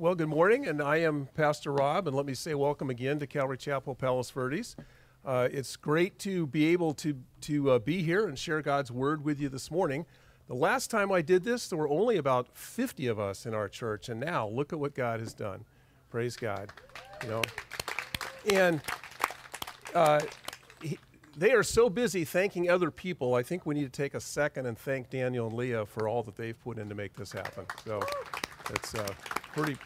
Well, good morning, and I am Pastor Rob, and let me say welcome again to Calvary Chapel Palos Verdes. Uh, it's great to be able to, to uh, be here and share God's Word with you this morning. The last time I did this, there were only about 50 of us in our church, and now look at what God has done. Praise God. You know, and uh, he, they are so busy thanking other people. I think we need to take a second and thank Daniel and Leah for all that they've put in to make this happen. So it's uh, pretty.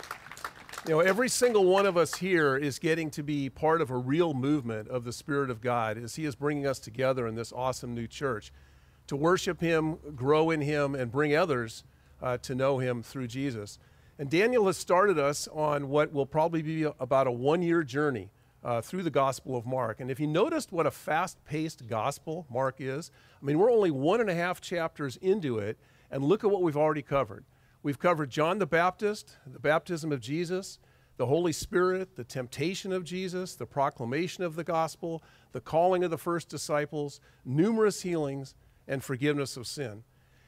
You know, every single one of us here is getting to be part of a real movement of the Spirit of God as He is bringing us together in this awesome new church to worship Him, grow in Him, and bring others uh, to know Him through Jesus. And Daniel has started us on what will probably be about a one year journey uh, through the Gospel of Mark. And if you noticed what a fast paced gospel Mark is, I mean, we're only one and a half chapters into it, and look at what we've already covered. We've covered John the Baptist, the baptism of Jesus, the Holy Spirit, the temptation of Jesus, the proclamation of the gospel, the calling of the first disciples, numerous healings, and forgiveness of sin.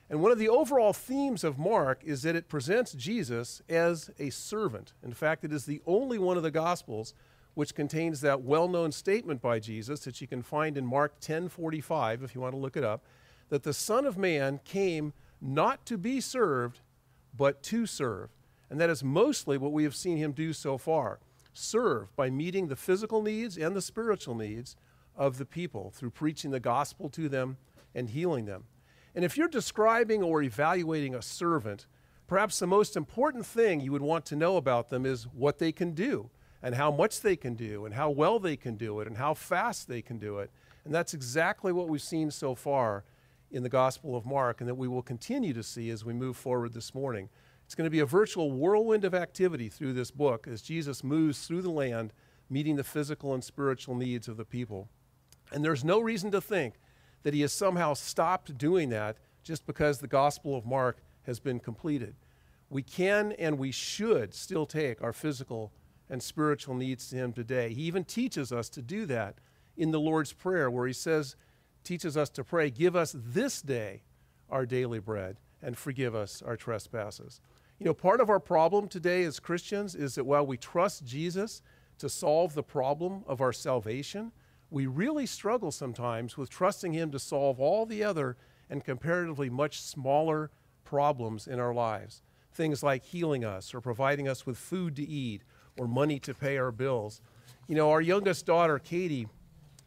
And one of the overall themes of Mark is that it presents Jesus as a servant. In fact, it is the only one of the gospels which contains that well-known statement by Jesus that you can find in Mark 10:45 if you want to look it up, that the Son of Man came not to be served, but to serve. And that is mostly what we have seen him do so far serve by meeting the physical needs and the spiritual needs of the people through preaching the gospel to them and healing them. And if you're describing or evaluating a servant, perhaps the most important thing you would want to know about them is what they can do and how much they can do and how well they can do it and how fast they can do it. And that's exactly what we've seen so far in the Gospel of Mark and that we will continue to see as we move forward this morning. It's going to be a virtual whirlwind of activity through this book as Jesus moves through the land, meeting the physical and spiritual needs of the people. And there's no reason to think that he has somehow stopped doing that just because the Gospel of Mark has been completed. We can and we should still take our physical and spiritual needs to him today. He even teaches us to do that in the Lord's Prayer, where he says, teaches us to pray, Give us this day our daily bread and forgive us our trespasses. You know, part of our problem today as Christians is that while we trust Jesus to solve the problem of our salvation, we really struggle sometimes with trusting Him to solve all the other and comparatively much smaller problems in our lives. Things like healing us or providing us with food to eat or money to pay our bills. You know, our youngest daughter, Katie,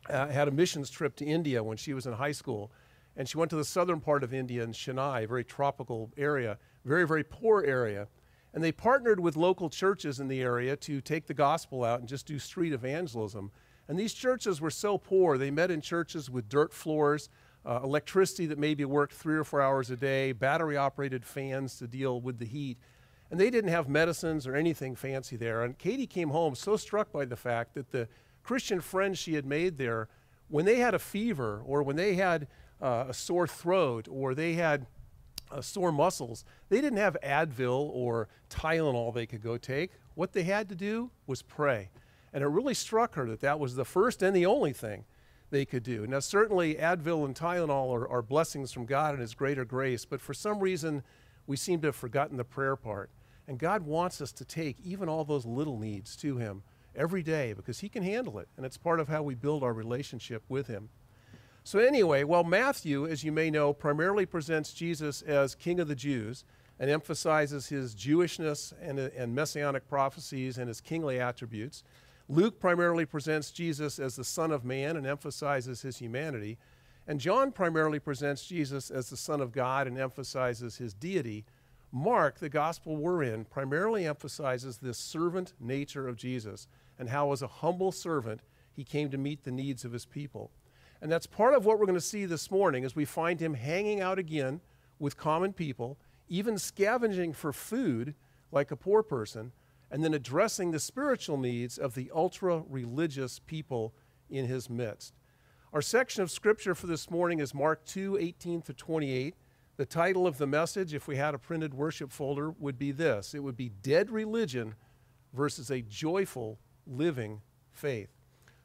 uh, had a missions trip to India when she was in high school. And she went to the southern part of India in Chennai, a very tropical area, very, very poor area. And they partnered with local churches in the area to take the gospel out and just do street evangelism. And these churches were so poor, they met in churches with dirt floors, uh, electricity that maybe worked three or four hours a day, battery operated fans to deal with the heat. And they didn't have medicines or anything fancy there. And Katie came home so struck by the fact that the Christian friends she had made there, when they had a fever or when they had uh, a sore throat or they had uh, sore muscles, they didn't have Advil or Tylenol they could go take. What they had to do was pray. And it really struck her that that was the first and the only thing they could do. Now, certainly, Advil and Tylenol are, are blessings from God and His greater grace, but for some reason, we seem to have forgotten the prayer part. And God wants us to take even all those little needs to Him every day because He can handle it. And it's part of how we build our relationship with Him. So, anyway, well, Matthew, as you may know, primarily presents Jesus as King of the Jews and emphasizes his Jewishness and, and messianic prophecies and his kingly attributes. Luke primarily presents Jesus as the Son of Man and emphasizes his humanity. And John primarily presents Jesus as the Son of God and emphasizes his deity. Mark, the gospel we're in, primarily emphasizes this servant nature of Jesus and how, as a humble servant, he came to meet the needs of his people. And that's part of what we're going to see this morning as we find him hanging out again with common people, even scavenging for food like a poor person, and then addressing the spiritual needs of the ultra religious people in his midst. Our section of scripture for this morning is Mark 2 18 to 28. The title of the message, if we had a printed worship folder, would be this it would be Dead Religion versus a Joyful Living Faith.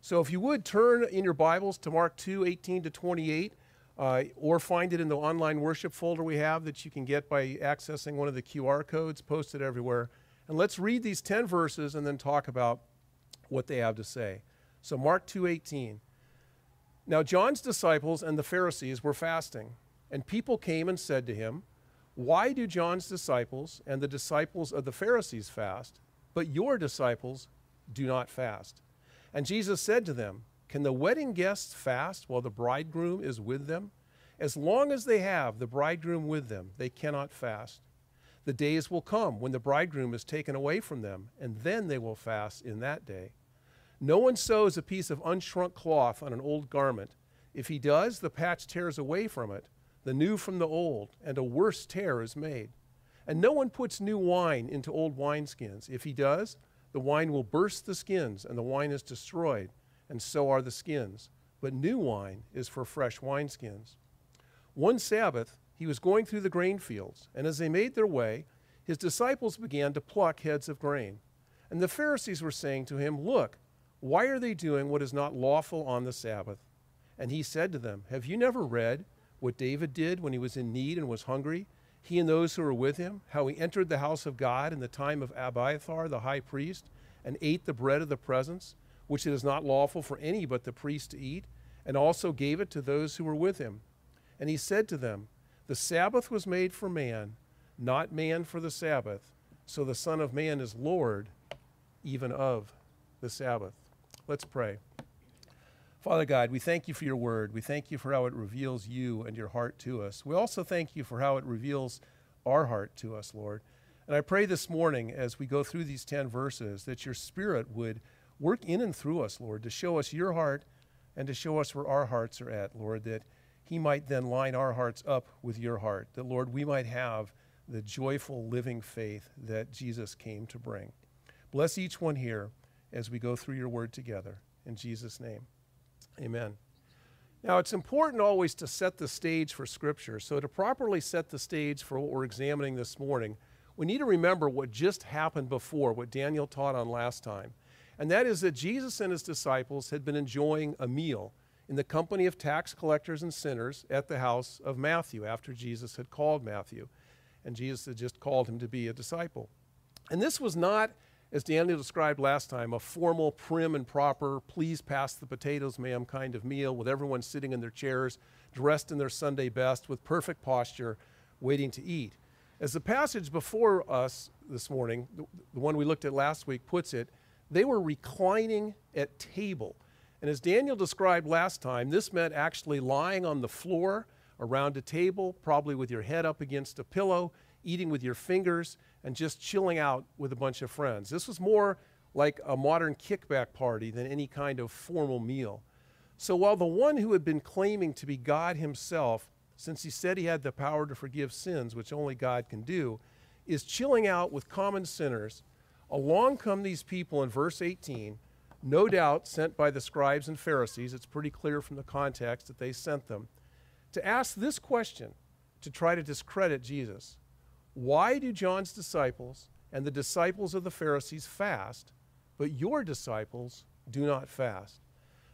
So if you would turn in your Bibles to Mark 2 18 to 28, uh, or find it in the online worship folder we have that you can get by accessing one of the QR codes posted everywhere. And let's read these 10 verses and then talk about what they have to say. So Mark 2:18. Now John's disciples and the Pharisees were fasting, and people came and said to him, "Why do John's disciples and the disciples of the Pharisees fast, but your disciples do not fast?" And Jesus said to them, "Can the wedding guests fast while the bridegroom is with them? As long as they have the bridegroom with them, they cannot fast." The days will come when the bridegroom is taken away from them, and then they will fast in that day. No one sews a piece of unshrunk cloth on an old garment. If he does, the patch tears away from it, the new from the old, and a worse tear is made. And no one puts new wine into old wineskins. If he does, the wine will burst the skins, and the wine is destroyed, and so are the skins. But new wine is for fresh wineskins. One Sabbath, he was going through the grain fields, and as they made their way, his disciples began to pluck heads of grain. And the Pharisees were saying to him, Look, why are they doing what is not lawful on the Sabbath? And he said to them, Have you never read what David did when he was in need and was hungry, he and those who were with him, how he entered the house of God in the time of Abiathar the high priest, and ate the bread of the presence, which it is not lawful for any but the priest to eat, and also gave it to those who were with him? And he said to them, the Sabbath was made for man, not man for the Sabbath. So the Son of Man is Lord even of the Sabbath. Let's pray. Father God, we thank you for your word. We thank you for how it reveals you and your heart to us. We also thank you for how it reveals our heart to us, Lord. And I pray this morning as we go through these 10 verses that your Spirit would work in and through us, Lord, to show us your heart and to show us where our hearts are at, Lord, that he might then line our hearts up with your heart, that, Lord, we might have the joyful living faith that Jesus came to bring. Bless each one here as we go through your word together. In Jesus' name, amen. Now, it's important always to set the stage for Scripture. So, to properly set the stage for what we're examining this morning, we need to remember what just happened before, what Daniel taught on last time. And that is that Jesus and his disciples had been enjoying a meal in the company of tax collectors and sinners at the house of Matthew after Jesus had called Matthew. And Jesus had just called him to be a disciple. And this was not, as Daniel described last time, a formal, prim and proper, please pass the potatoes, ma'am kind of meal with everyone sitting in their chairs, dressed in their Sunday best, with perfect posture, waiting to eat. As the passage before us this morning, the, one we looked at last week, puts it, they were reclining at table and as Daniel described last time, this meant actually lying on the floor around a table, probably with your head up against a pillow, eating with your fingers, and just chilling out with a bunch of friends. This was more like a modern kickback party than any kind of formal meal. So while the one who had been claiming to be God himself, since he said he had the power to forgive sins, which only God can do, is chilling out with common sinners, along come these people in verse 18 no doubt sent by the scribes and Pharisees, it's pretty clear from the context that they sent them, to ask this question to try to discredit Jesus Why do John's disciples and the disciples of the Pharisees fast, but your disciples do not fast?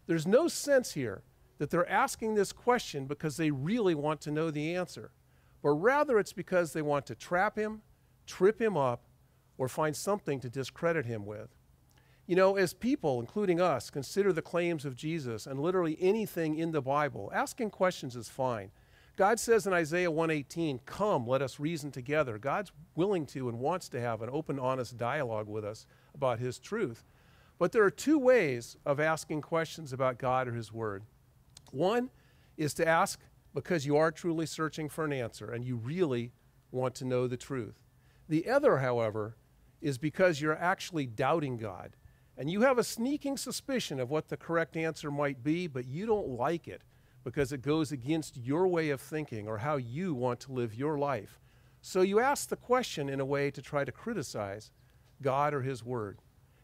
There's no sense here that they're asking this question because they really want to know the answer, but rather it's because they want to trap him, trip him up, or find something to discredit him with. You know, as people, including us, consider the claims of Jesus and literally anything in the Bible, asking questions is fine. God says in Isaiah 118, Come, let us reason together. God's willing to and wants to have an open, honest dialogue with us about His truth. But there are two ways of asking questions about God or His Word. One is to ask because you are truly searching for an answer and you really want to know the truth. The other, however, is because you're actually doubting God and you have a sneaking suspicion of what the correct answer might be, but you don't like it because it goes against your way of thinking or how you want to live your life. So you ask the question in a way to try to criticize God or His Word.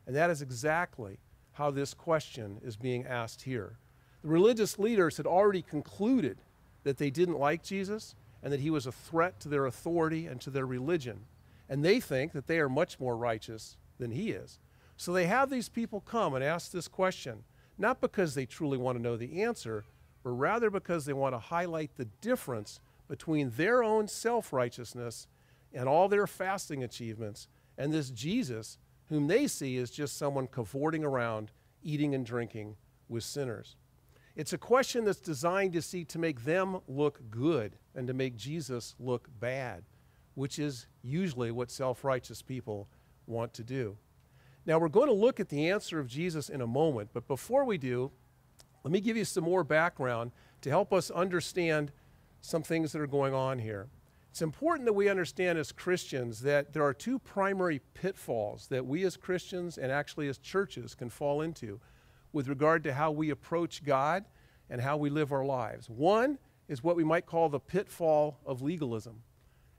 And that is exactly how this question is being asked here. The religious leaders had already concluded that they didn't like Jesus and that he was a threat to their authority and to their religion. And they think that they are much more righteous than he is. So they have these people come and ask this question, not because they truly want to know the answer, but rather because they want to highlight the difference between their own self righteousness and all their fasting achievements and this Jesus, whom they see as just someone cavorting around, eating and drinking with sinners. It's a question that's designed to see to make them look good and to make Jesus look bad, which is usually what self righteous people want to do. Now, we're going to look at the answer of Jesus in a moment, but before we do, let me give you some more background to help us understand some things that are going on here. It's important that we understand as Christians that there are two primary pitfalls that we as Christians and actually as churches can fall into with regard to how we approach God and how we live our lives. One is what we might call the pitfall of legalism,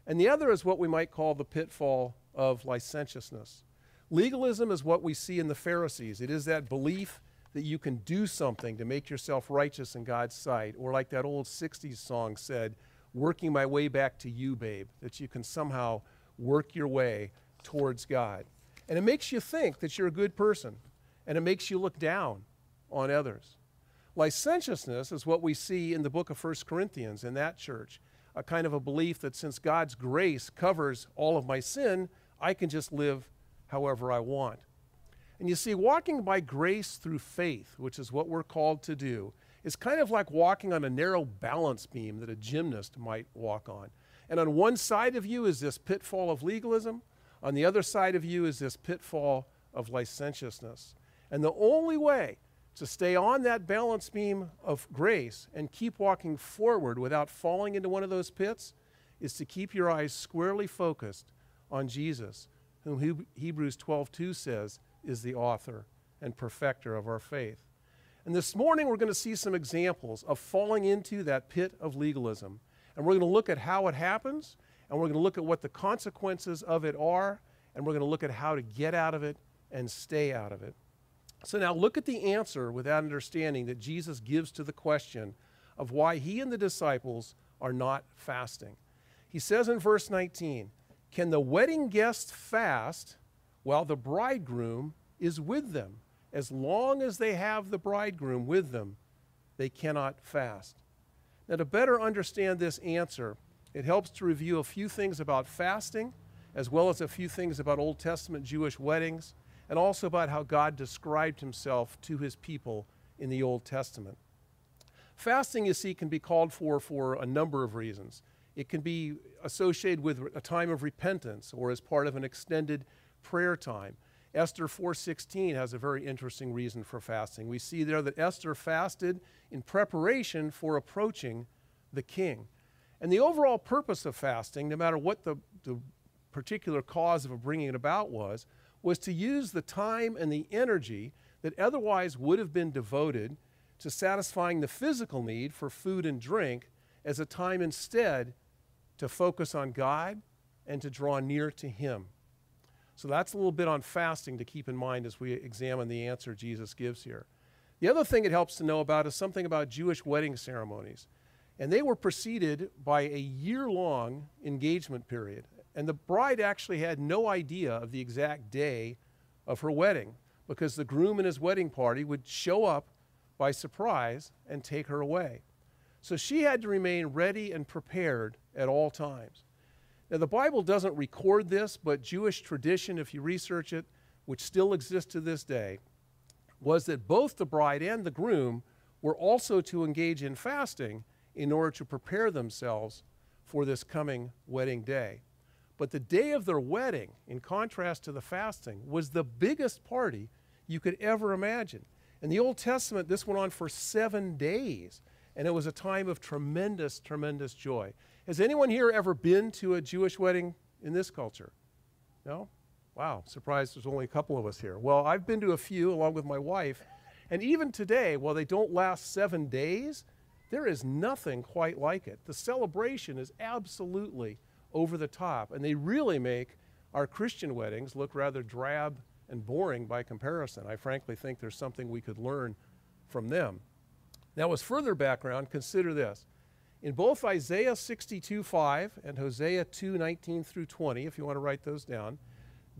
and the other is what we might call the pitfall of licentiousness. Legalism is what we see in the Pharisees. It is that belief that you can do something to make yourself righteous in God's sight, or like that old 60s song said, working my way back to you, babe, that you can somehow work your way towards God. And it makes you think that you're a good person, and it makes you look down on others. Licentiousness is what we see in the book of 1 Corinthians in that church, a kind of a belief that since God's grace covers all of my sin, I can just live however I want. And you see, walking by grace through faith, which is what we're called to do, is kind of like walking on a narrow balance beam that a gymnast might walk on. And on one side of you is this pitfall of legalism, on the other side of you is this pitfall of licentiousness. And the only way to stay on that balance beam of grace and keep walking forward without falling into one of those pits is to keep your eyes squarely focused on Jesus, whom Hebrews 12:2 says is the author and perfecter of our faith. And this morning, we're going to see some examples of falling into that pit of legalism. And we're going to look at how it happens, and we're going to look at what the consequences of it are, and we're going to look at how to get out of it and stay out of it. So now look at the answer with that understanding that Jesus gives to the question of why he and the disciples are not fasting. He says in verse 19, Can the wedding guests fast while the bridegroom is with them? as long as they have the bridegroom with them, they cannot fast. Now, to better understand this answer, it helps to review a few things about fasting, as well as a few things about Old Testament Jewish weddings, and also about how God described himself to his people in the Old Testament. Fasting, you see, can be called for for a number of reasons. It can be associated with a time of repentance or as part of an extended prayer time. Esther 4:16 has a very interesting reason for fasting. We see there that Esther fasted in preparation for approaching the king. And the overall purpose of fasting, no matter what the, the particular cause of bringing it about was, was to use the time and the energy that otherwise would have been devoted to satisfying the physical need for food and drink as a time instead to focus on God and to draw near to Him. So that's a little bit on fasting to keep in mind as we examine the answer Jesus gives here. The other thing it helps to know about is something about Jewish wedding ceremonies. And they were preceded by a year long engagement period. And the bride actually had no idea of the exact day of her wedding because the groom and his wedding party would show up by surprise and take her away. So she had to remain ready and prepared at all times. Now, the Bible doesn't record this, but Jewish tradition, if you research it, which still exists to this day, was that both the bride and the groom were also to engage in fasting in order to prepare themselves for this coming wedding day. But the day of their wedding, in contrast to the fasting, was the biggest party you could ever imagine. In the Old Testament, this went on for seven days, and it was a time of tremendous, tremendous joy. Has anyone here ever been to a Jewish wedding in this culture? No? Wow, surprised there's only a couple of us here. Well, I've been to a few along with my wife, and even today, while they don't last seven days, there is nothing quite like it. The celebration is absolutely over the top, and they really make our Christian weddings look rather drab and boring by comparison. I frankly think there's something we could learn from them. Now, as further background, consider this. In both Isaiah 62 5 and Hosea 2 19 through 20, if you want to write those down,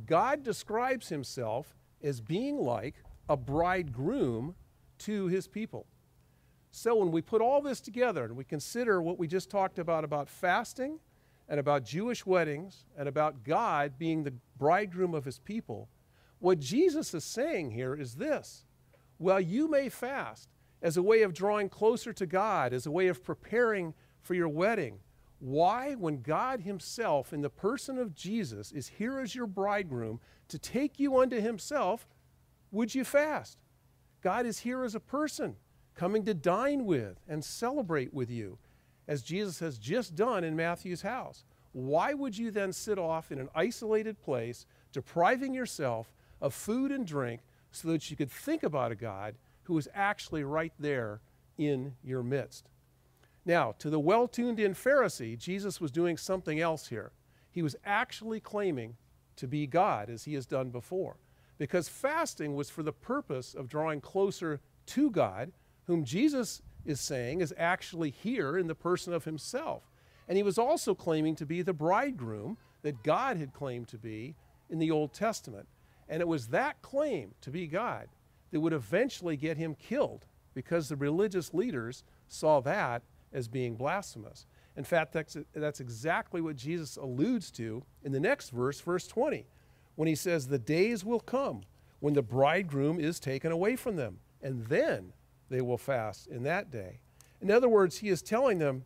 God describes himself as being like a bridegroom to his people. So when we put all this together and we consider what we just talked about about fasting, and about Jewish weddings and about God being the bridegroom of his people, what Jesus is saying here is this Well, you may fast as a way of drawing closer to God, as a way of preparing for your wedding. Why, when God Himself, in the person of Jesus, is here as your bridegroom to take you unto Himself, would you fast? God is here as a person, coming to dine with and celebrate with you, as Jesus has just done in Matthew's house. Why would you then sit off in an isolated place, depriving yourself of food and drink so that you could think about a God who is actually right there in your midst? Now, to the well tuned in Pharisee, Jesus was doing something else here. He was actually claiming to be God, as he has done before, because fasting was for the purpose of drawing closer to God, whom Jesus is saying is actually here in the person of himself. And he was also claiming to be the bridegroom that God had claimed to be in the Old Testament. And it was that claim to be God that would eventually get him killed because the religious leaders saw that as being blasphemous. In fact, that's, that's exactly what Jesus alludes to in the next verse, verse 20, when he says, The days will come when the bridegroom is taken away from them, and then they will fast in that day. In other words, he is telling them,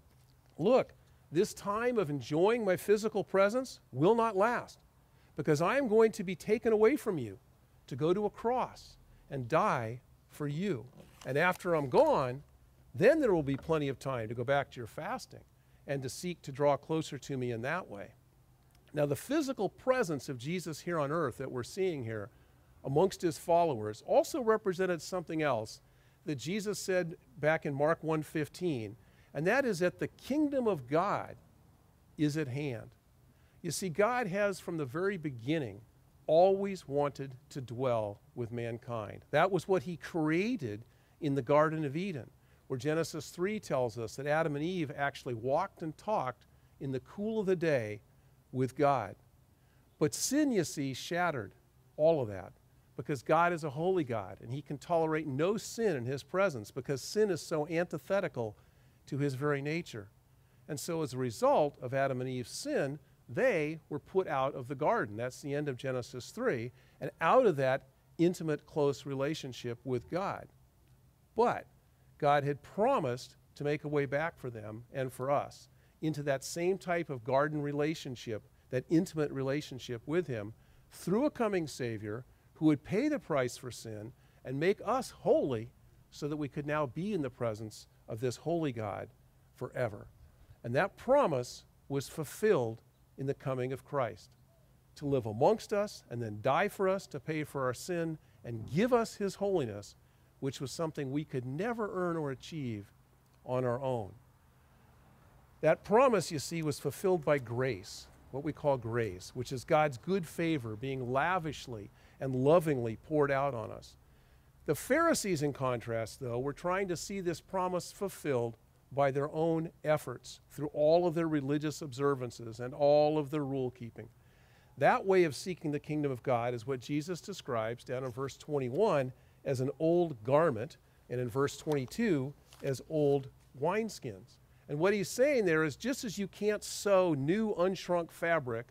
Look, this time of enjoying my physical presence will not last because I am going to be taken away from you to go to a cross and die for you. And after I'm gone, then there will be plenty of time to go back to your fasting and to seek to draw closer to me in that way. Now, the physical presence of Jesus here on earth that we're seeing here amongst his followers also represented something else that Jesus said back in Mark 1:15, and that is that the kingdom of God is at hand. You see, God has from the very beginning always wanted to dwell with mankind. That was what he created in the Garden of Eden where Genesis 3 tells us that Adam and Eve actually walked and talked in the cool of the day with God. But sin, you see, shattered all of that because God is a holy God and he can tolerate no sin in his presence because sin is so antithetical to his very nature. And so, as a result of Adam and Eve's sin, they were put out of the garden. That's the end of Genesis 3, and out of that intimate, close relationship with God. But God had promised to make a way back for them and for us into that same type of garden relationship, that intimate relationship with Him through a coming Savior who would pay the price for sin and make us holy so that we could now be in the presence of this holy God forever. And that promise was fulfilled in the coming of Christ to live amongst us and then die for us to pay for our sin and give us His holiness which was something we could never earn or achieve on our own. That promise, you see, was fulfilled by grace, what we call grace, which is God's good favor being lavishly and lovingly poured out on us. The Pharisees, in contrast, though, were trying to see this promise fulfilled by their own efforts through all of their religious observances and all of their rule keeping. That way of seeking the kingdom of God is what Jesus describes down in verse 21 as an old garment, and in verse 22 as old wineskins. And what he's saying there is just as you can't sew new unshrunk fabric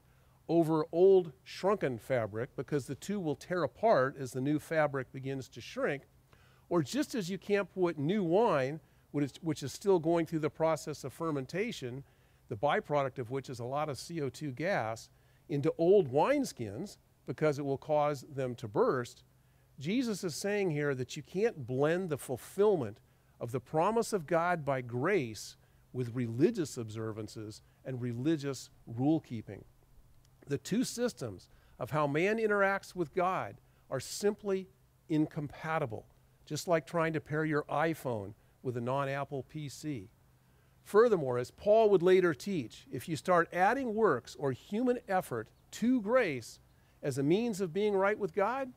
over old shrunken fabric because the two will tear apart as the new fabric begins to shrink, or just as you can't put new wine, which is, which is still going through the process of fermentation, the byproduct of which is a lot of CO2 gas, into old wineskins because it will cause them to burst, Jesus is saying here that you can't blend the fulfillment of the promise of God by grace with religious observances and religious rule keeping. The two systems of how man interacts with God are simply incompatible, just like trying to pair your iPhone with a non Apple PC. Furthermore, as Paul would later teach, if you start adding works or human effort to grace as a means of being right with God,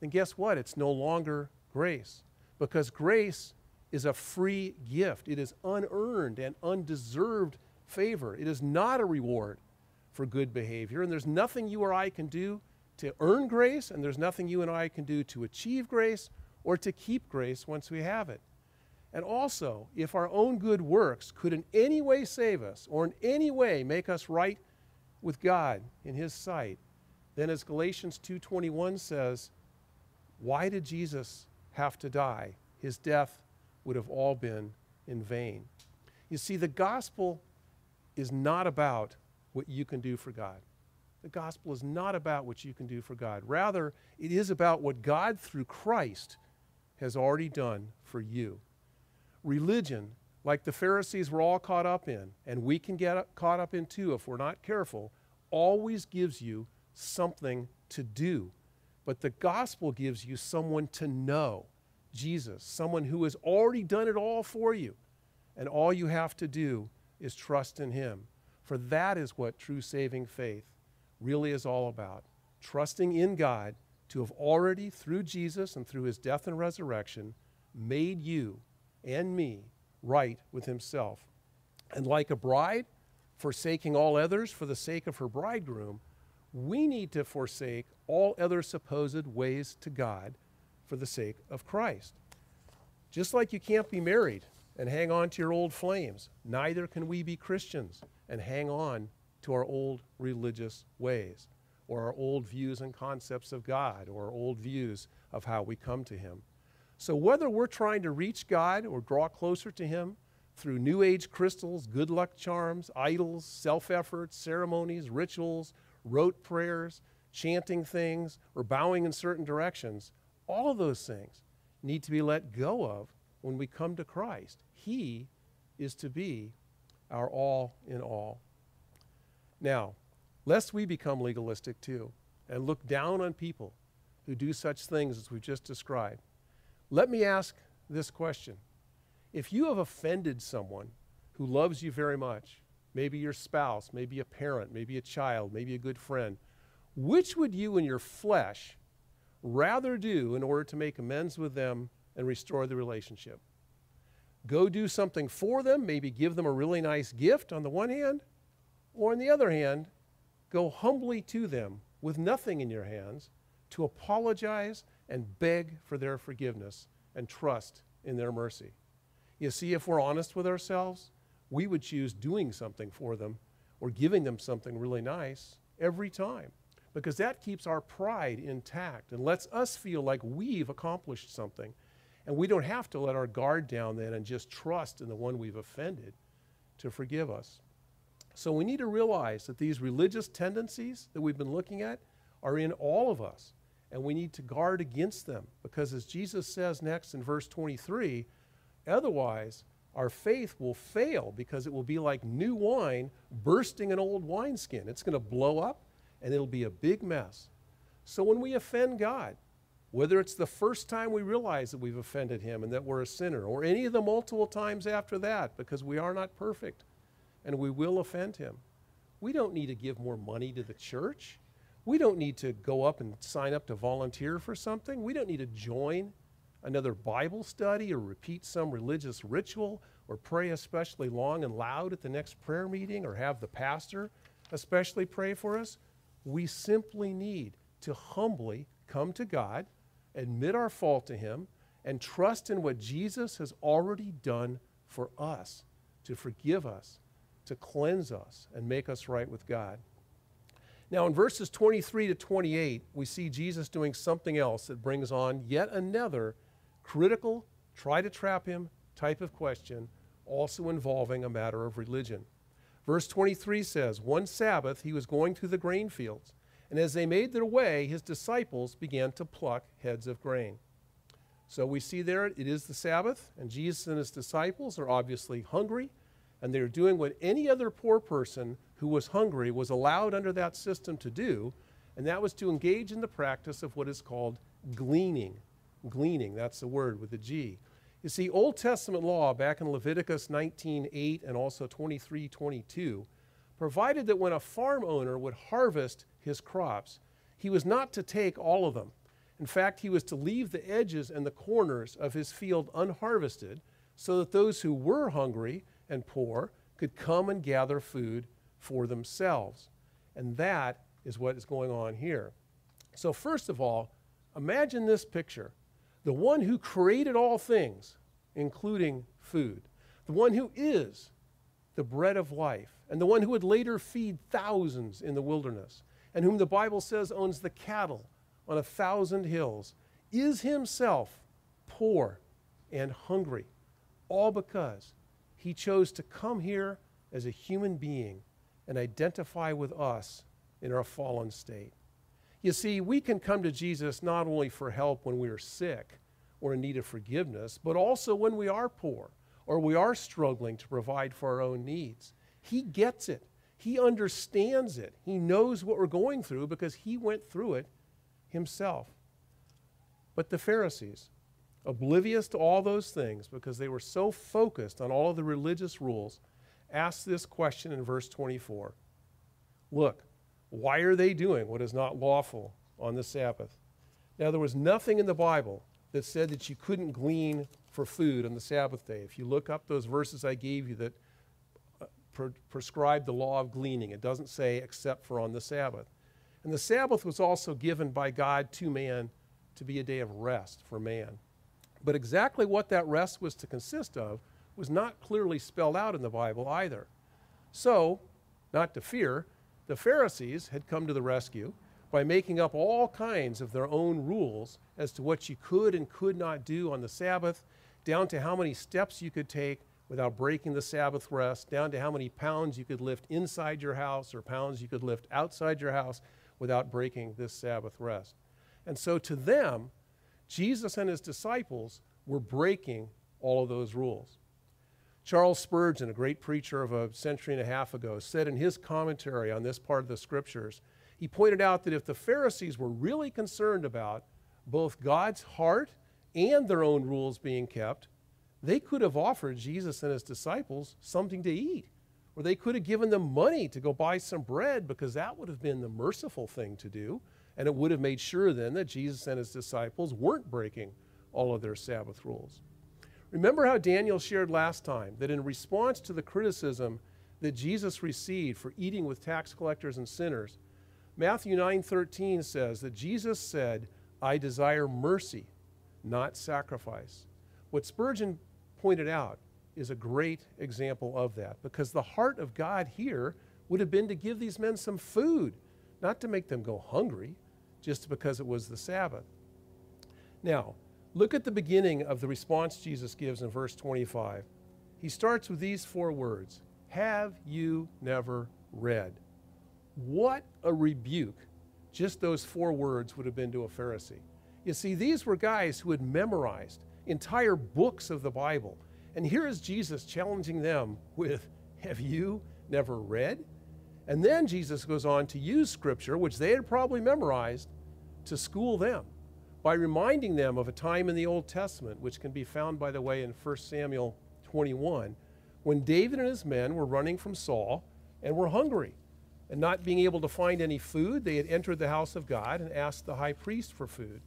then guess what? It's no longer grace. Because grace is a free gift, it is unearned and undeserved favor. It is not a reward for good behavior. And there's nothing you or I can do to earn grace, and there's nothing you and I can do to achieve grace or to keep grace once we have it. And also, if our own good works could in any way save us or in any way make us right with God in his sight, then as Galatians 2:21 says, why did Jesus have to die? His death would have all been in vain. You see, the gospel is not about what you can do for God. The gospel is not about what you can do for God. Rather, it is about what God through Christ has already done for you. Religion, like the Pharisees were all caught up in, and we can get caught up in too if we're not careful, always gives you something to do. But the gospel gives you someone to know Jesus, someone who has already done it all for you. And all you have to do is trust in him. For that is what true saving faith really is all about. Trusting in God to have already, through Jesus and through his death and resurrection, made you and me right with himself. And like a bride, forsaking all others for the sake of her bridegroom, we need to forsake all other supposed ways to God for the sake of Christ. Just like you can't be married and hang on to your old flames, neither can we be Christians and hang on to our old religious ways or our old views and concepts of God or our old views of how we come to Him. So, whether we're trying to reach God or draw closer to Him through New Age crystals, good luck charms, idols, self efforts, ceremonies, rituals, rote prayers, chanting things, or bowing in certain directions, all of those things need to be let go of when we come to Christ. He is to be our all in all. Now, lest we become legalistic too and look down on people who do such things as we've just described, let me ask this question. If you have offended someone who loves you very much, maybe your spouse, maybe a parent, maybe a child, maybe a good friend, which would you in your flesh rather do in order to make amends with them and restore the relationship? Go do something for them, maybe give them a really nice gift on the one hand, or on the other hand, go humbly to them with nothing in your hands to apologize and beg for their forgiveness and trust in their mercy. You see, if we're honest with ourselves, we would choose doing something for them or giving them something really nice every time because that keeps our pride intact and lets us feel like we've accomplished something. And we don't have to let our guard down then and just trust in the one we've offended to forgive us. So we need to realize that these religious tendencies that we've been looking at are in all of us, and we need to guard against them because, as Jesus says next in verse 23, otherwise our faith will fail because it will be like new wine bursting an old wineskin. It's going to blow up and it'll be a big mess. So when we offend God, whether it's the first time we realize that we've offended Him and that we're a sinner, or any of the multiple times after that, because we are not perfect and we will offend Him, we don't need to give more money to the church. We don't need to go up and sign up to volunteer for something. We don't need to join another Bible study or repeat some religious ritual or pray especially long and loud at the next prayer meeting or have the pastor especially pray for us. We simply need to humbly come to God, admit our fault to Him, and trust in what Jesus has already done for us to forgive us, to cleanse us, and make us right with God. Now, in verses 23 to 28, we see Jesus doing something else that brings on yet another critical, try to trap him type of question, also involving a matter of religion. Verse 23 says, One Sabbath he was going through the grain fields, and as they made their way, his disciples began to pluck heads of grain. So we see there it is the Sabbath, and Jesus and his disciples are obviously hungry, and they're doing what any other poor person who was hungry was allowed under that system to do, and that was to engage in the practice of what is called gleaning. Gleaning, that's the word with the G. You see, Old Testament law back in Leviticus 19:8 and also 23:22 provided that when a farm owner would harvest his crops, he was not to take all of them. In fact, he was to leave the edges and the corners of his field unharvested so that those who were hungry and poor could come and gather food for themselves. And that is what is going on here. So, first of all, imagine this picture the one who created all things, including food. The one who is the bread of life, and the one who would later feed thousands in the wilderness, and whom the Bible says owns the cattle on a thousand hills, is himself poor and hungry, all because he chose to come here as a human being and identify with us in our fallen state. You see, we can come to Jesus not only for help when we are sick or in need of forgiveness, but also when we are poor or we are struggling to provide for our own needs. He gets it. He understands it. He knows what we're going through because he went through it himself. But the Pharisees, oblivious to all those things because they were so focused on all of the religious rules, asked this question in verse 24 Look, why are they doing what is not lawful on the Sabbath? Now, there was nothing in the Bible that said that you couldn't glean for food on the Sabbath day. If you look up those verses I gave you that uh, pre- prescribe the law of gleaning, it doesn't say except for on the Sabbath. And the Sabbath was also given by God to man to be a day of rest for man. But exactly what that rest was to consist of was not clearly spelled out in the Bible either. So, not to fear, the Pharisees had come to the rescue by making up all kinds of their own rules as to what you could and could not do on the Sabbath, down to how many steps you could take without breaking the Sabbath rest, down to how many pounds you could lift inside your house or pounds you could lift outside your house without breaking this Sabbath rest. And so to them, Jesus and his disciples were breaking all of those rules. Charles Spurgeon, a great preacher of a century and a half ago, said in his commentary on this part of the scriptures, he pointed out that if the Pharisees were really concerned about both God's heart and their own rules being kept, they could have offered Jesus and his disciples something to eat. Or they could have given them money to go buy some bread because that would have been the merciful thing to do. And it would have made sure then that Jesus and his disciples weren't breaking all of their Sabbath rules. Remember how Daniel shared last time that in response to the criticism that Jesus received for eating with tax collectors and sinners, Matthew 9:13 says that Jesus said, "I desire mercy, not sacrifice." What Spurgeon pointed out is a great example of that because the heart of God here would have been to give these men some food, not to make them go hungry just because it was the Sabbath. Now, Look at the beginning of the response Jesus gives in verse 25. He starts with these four words Have you never read? What a rebuke just those four words would have been to a Pharisee. You see, these were guys who had memorized entire books of the Bible. And here is Jesus challenging them with, Have you never read? And then Jesus goes on to use scripture, which they had probably memorized, to school them by reminding them of a time in the Old Testament, which can be found, by the way, in 1 Samuel 21, when David and his men were running from Saul and were hungry. And not being able to find any food, they had entered the house of God and asked the high priest for food.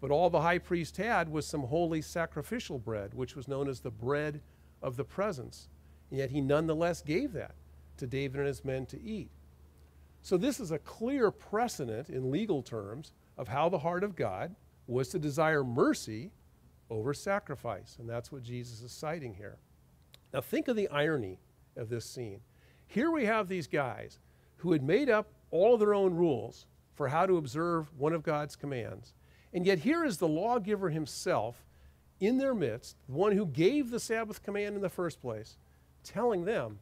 But all the high priest had was some holy sacrificial bread, which was known as the bread of the presence. And yet he nonetheless gave that to David and his men to eat. So this is a clear precedent in legal terms of how the heart of God was to desire mercy over sacrifice. And that's what Jesus is citing here. Now, think of the irony of this scene. Here we have these guys who had made up all their own rules for how to observe one of God's commands. And yet, here is the lawgiver himself in their midst, the one who gave the Sabbath command in the first place, telling them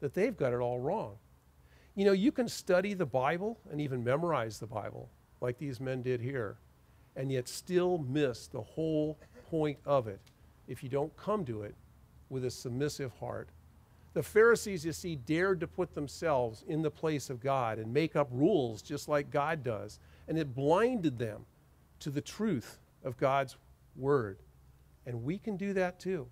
that they've got it all wrong. You know, you can study the Bible and even memorize the Bible like these men did here and yet still miss the whole point of it if you don't come to it with a submissive heart. The Pharisees, you see, dared to put themselves in the place of God and make up rules just like God does, and it blinded them to the truth of God's word. And we can do that too.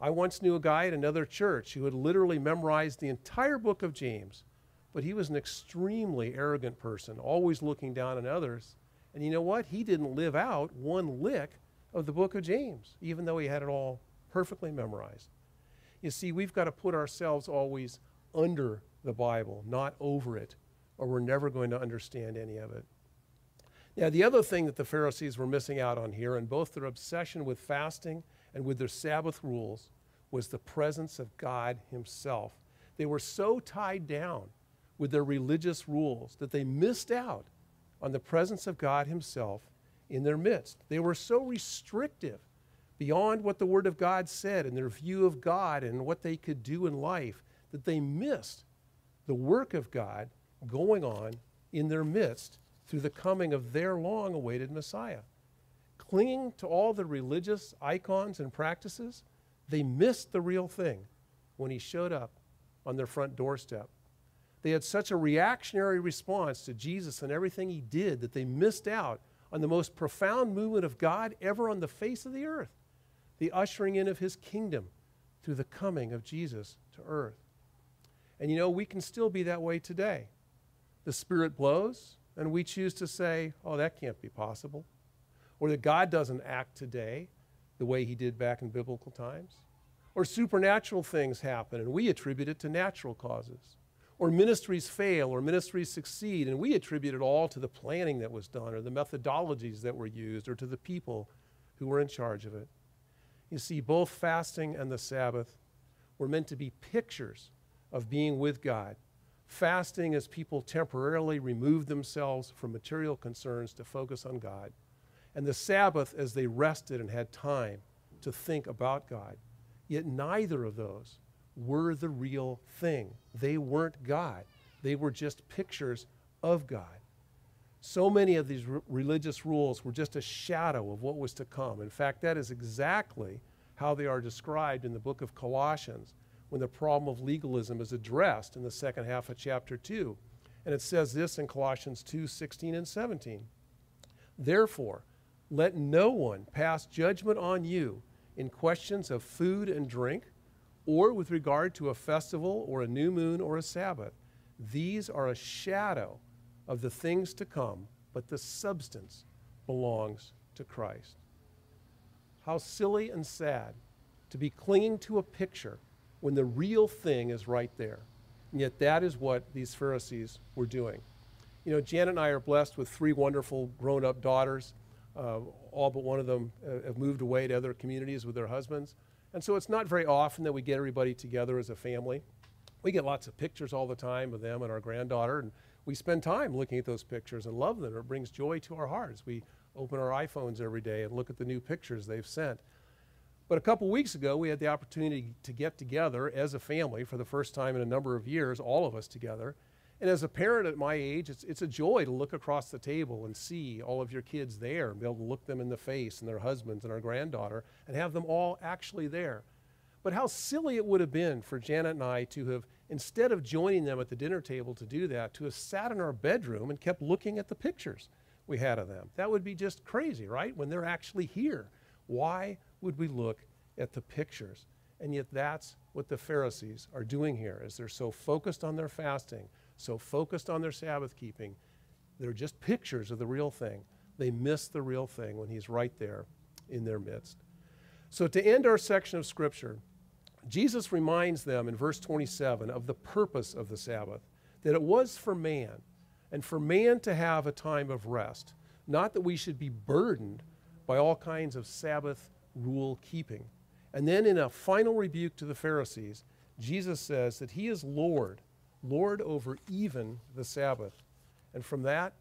I once knew a guy at another church who had literally memorized the entire book of James, but he was an extremely arrogant person, always looking down on others. And you know what? He didn't live out one lick of the book of James, even though he had it all perfectly memorized. You see, we've got to put ourselves always under the Bible, not over it, or we're never going to understand any of it. Now, the other thing that the Pharisees were missing out on here, in both their obsession with fasting and with their Sabbath rules was the presence of God Himself. They were so tied down with their religious rules that they missed out on the presence of God Himself in their midst. They were so restrictive beyond what the Word of God said and their view of God and what they could do in life that they missed the work of God going on in their midst through the coming of their long awaited Messiah. Clinging to all the religious icons and practices, they missed the real thing when he showed up on their front doorstep. They had such a reactionary response to Jesus and everything he did that they missed out on the most profound movement of God ever on the face of the earth the ushering in of his kingdom through the coming of Jesus to earth. And you know, we can still be that way today. The Spirit blows, and we choose to say, oh, that can't be possible. Or that God doesn't act today the way he did back in biblical times. Or supernatural things happen, and we attribute it to natural causes or ministries fail or ministries succeed, and we attribute it all to the planning that was done or the methodologies that were used or to the people who were in charge of it. You see, both fasting and the Sabbath were meant to be pictures of being with God. Fasting as people temporarily removed themselves from material concerns to focus on God, and the Sabbath as they rested and had time to think about God. Yet neither of those were the real thing. They weren't God, they were just pictures of God. So many of these r- religious rules were just a shadow of what was to come. In fact, that is exactly how they are described in the book of Colossians when the problem of legalism is addressed in the second half of chapter 2. And it says this in Colossians 2 16 and 17. Therefore, let no one pass judgment on you in questions of food and drink or with regard to a festival or a new moon or a Sabbath. These are a shadow of the things to come, but the substance belongs to Christ. How silly and sad to be clinging to a picture when the real thing is right there. And yet, that is what these Pharisees were doing. You know, Janet and I are blessed with three wonderful grown up daughters. Uh, all but one of them uh, have moved away to other communities with their husbands. And so it's not very often that we get everybody together as a family. We get lots of pictures all the time of them and our granddaughter, and we spend time looking at those pictures and love them. It brings joy to our hearts. We open our iPhones every day and look at the new pictures they've sent. But a couple weeks ago, we had the opportunity to get together as a family for the first time in a number of years, all of us together, and as a parent at my age, it's, it's a joy to look across the table and see all of your kids there and be able to look them in the face and their husbands and our granddaughter and have them all actually there. But how silly it would have been for Janet and I to have, instead of joining them at the dinner table to do that, to have sat in our bedroom and kept looking at the pictures we had of them. That would be just crazy, right? When they're actually here. Why would we look at the pictures? And yet that's what the Pharisees are doing here, as they're so focused on their fasting so focused on their Sabbath keeping, they're just pictures of the real thing. They miss the real thing when he's right there in their midst. So, to end our section of Scripture, Jesus reminds them in verse 27 of the purpose of the Sabbath, that it was for man, and for man to have a time of rest, not that we should be burdened by all kinds of Sabbath rule keeping. And then, in a final rebuke to the Pharisees, Jesus says that he is Lord Lord over even the Sabbath. And from that,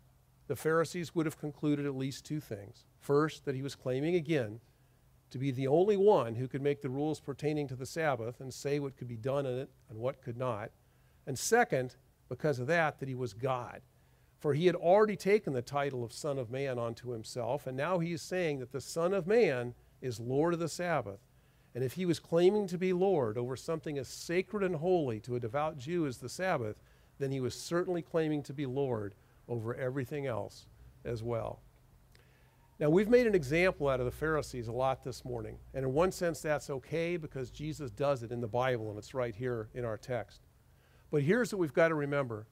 the Pharisees would have concluded at least two things. First, that he was claiming again to be the only one who could make the rules pertaining to the Sabbath and say what could be done in it and what could not. And second, because of that, that he was God. For he had already taken the title of Son of Man onto himself, and now he is saying that the Son of Man is Lord of the Sabbath. And if he was claiming to be Lord over something as sacred and holy to a devout Jew as the Sabbath, then he was certainly claiming to be Lord over everything else as well. Now, we've made an example out of the Pharisees a lot this morning. And in one sense, that's okay because Jesus does it in the Bible and it's right here in our text. But here's what we've got to remember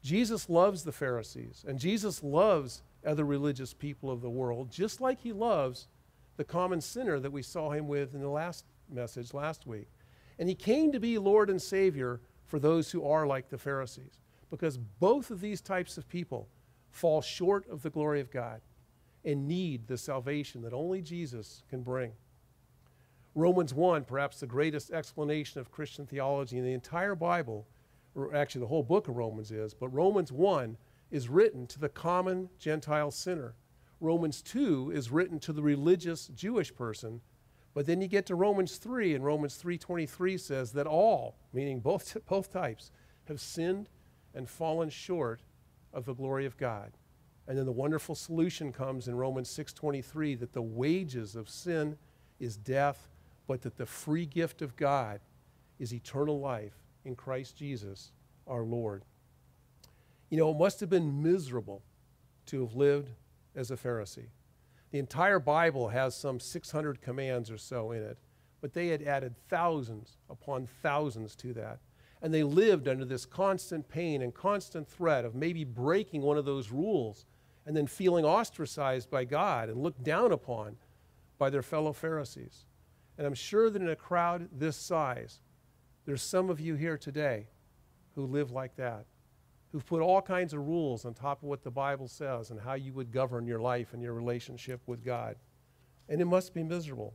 Jesus loves the Pharisees, and Jesus loves other religious people of the world, just like he loves the common sinner that we saw him with in the last message last week. And he came to be Lord and Savior for those who are like the Pharisees, because both of these types of people fall short of the glory of God and need the salvation that only Jesus can bring. Romans 1, perhaps the greatest explanation of Christian theology in the entire Bible, or actually the whole book of Romans is, but Romans 1 is written to the common Gentile sinner. Romans 2 is written to the religious Jewish person. But then you get to Romans 3, and Romans 3:23 says that all, meaning both, both types, have sinned and fallen short of the glory of God. And then the wonderful solution comes in Romans 6:23 that the wages of sin is death, but that the free gift of God is eternal life in Christ Jesus, our Lord. You know, it must have been miserable to have lived as a Pharisee. The entire Bible has some 600 commands or so in it, but they had added thousands upon thousands to that. And they lived under this constant pain and constant threat of maybe breaking one of those rules and then feeling ostracized by God and looked down upon by their fellow Pharisees. And I'm sure that in a crowd this size, there's some of you here today who live like that, who've put all kinds of rules on top of what the Bible says and how you would govern your life and your relationship with God. And it must be miserable.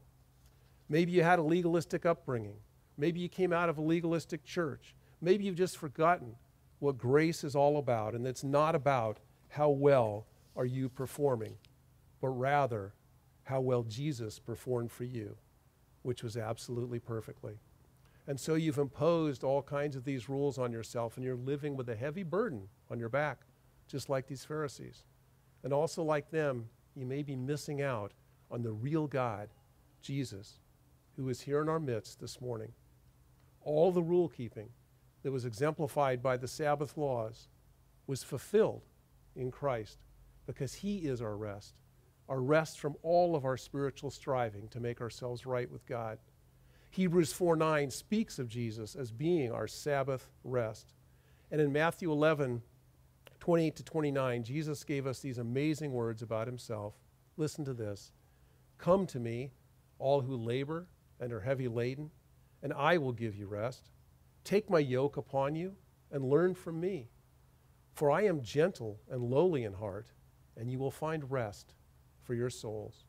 Maybe you had a legalistic upbringing. Maybe you came out of a legalistic church. Maybe you've just forgotten what grace is all about, and it's not about how well are you performing, but rather how well Jesus performed for you, which was absolutely perfectly. And so you've imposed all kinds of these rules on yourself, and you're living with a heavy burden on your back, just like these Pharisees. And also, like them, you may be missing out on the real God, Jesus, who is here in our midst this morning. All the rule keeping that was exemplified by the Sabbath laws was fulfilled in Christ because He is our rest, our rest from all of our spiritual striving to make ourselves right with God. Hebrews 4 9 speaks of Jesus as being our Sabbath rest. And in Matthew 11, 28 to 29, Jesus gave us these amazing words about himself. Listen to this Come to me, all who labor and are heavy laden, and I will give you rest. Take my yoke upon you and learn from me. For I am gentle and lowly in heart and you will find rest for your souls.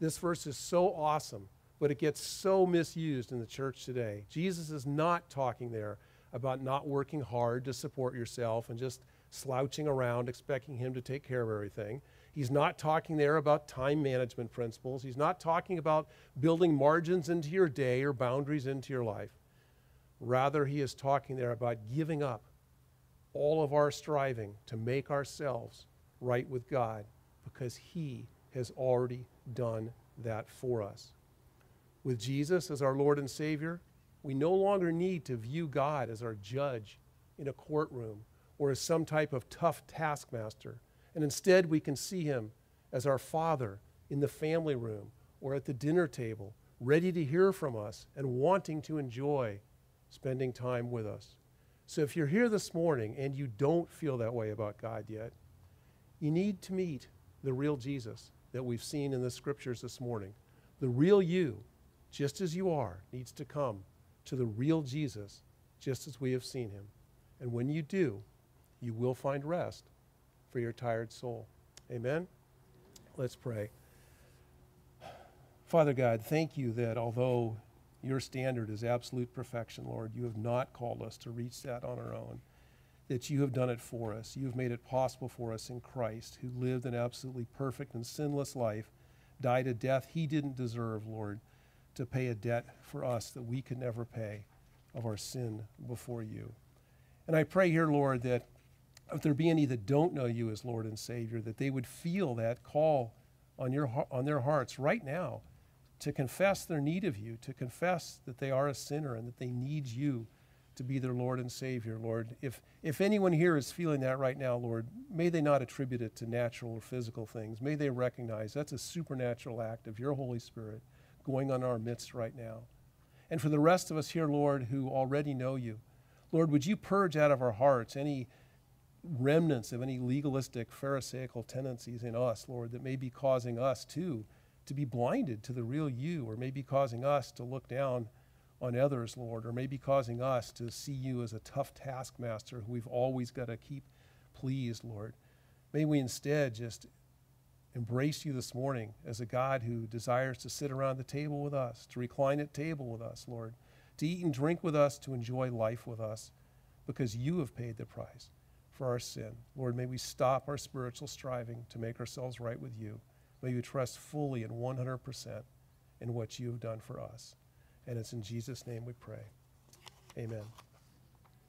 This verse is so awesome, but it gets so misused in the church today. Jesus is not talking there about not working hard to support yourself and just slouching around expecting Him to take care of everything. He's not talking there about time management principles. He's not talking about building margins into your day or boundaries into your life. Rather, he is talking there about giving up all of our striving to make ourselves right with God because He has already done that for us. With Jesus as our Lord and Savior, we no longer need to view God as our judge in a courtroom or as some type of tough taskmaster. And instead, we can see Him as our Father in the family room or at the dinner table, ready to hear from us and wanting to enjoy spending time with us. So if you're here this morning and you don't feel that way about God yet, you need to meet the real Jesus that we've seen in the scriptures this morning. The real you, just as you are, needs to come to the real Jesus, just as we have seen him. And when you do, you will find rest for your tired soul. Amen? Let's pray. Father God, thank you that although your standard is absolute perfection, Lord, you have not called us to reach that on our own that you have done it for us. You have made it possible for us in Christ, who lived an absolutely perfect and sinless life, died a death he didn't deserve, Lord, to pay a debt for us that we could never pay of our sin before you. And I pray here, Lord, that if there be any that don't know you as Lord and Savior, that they would feel that call on, your, on their hearts right now to confess their need of you, to confess that they are a sinner and that they need you to be their Lord and Savior, Lord. If, if anyone here is feeling that right now, Lord, may they not attribute it to natural or physical things. May they recognize that's a supernatural act of your Holy Spirit going on in our midst right now. And for the rest of us here, Lord, who already know you, Lord, would you purge out of our hearts any remnants of any legalistic, Pharisaical tendencies in us, Lord, that may be causing us too to be blinded to the real you, or may be causing us to look down on others, Lord, or maybe causing us to see you as a tough taskmaster who we've always got to keep pleased, Lord. May we instead just embrace you this morning as a God who desires to sit around the table with us, to recline at table with us, Lord, to eat and drink with us, to enjoy life with us, because you have paid the price for our sin. Lord, may we stop our spiritual striving to make ourselves right with you. May we trust fully and 100% in what you have done for us. And it's in Jesus' name we pray. Amen.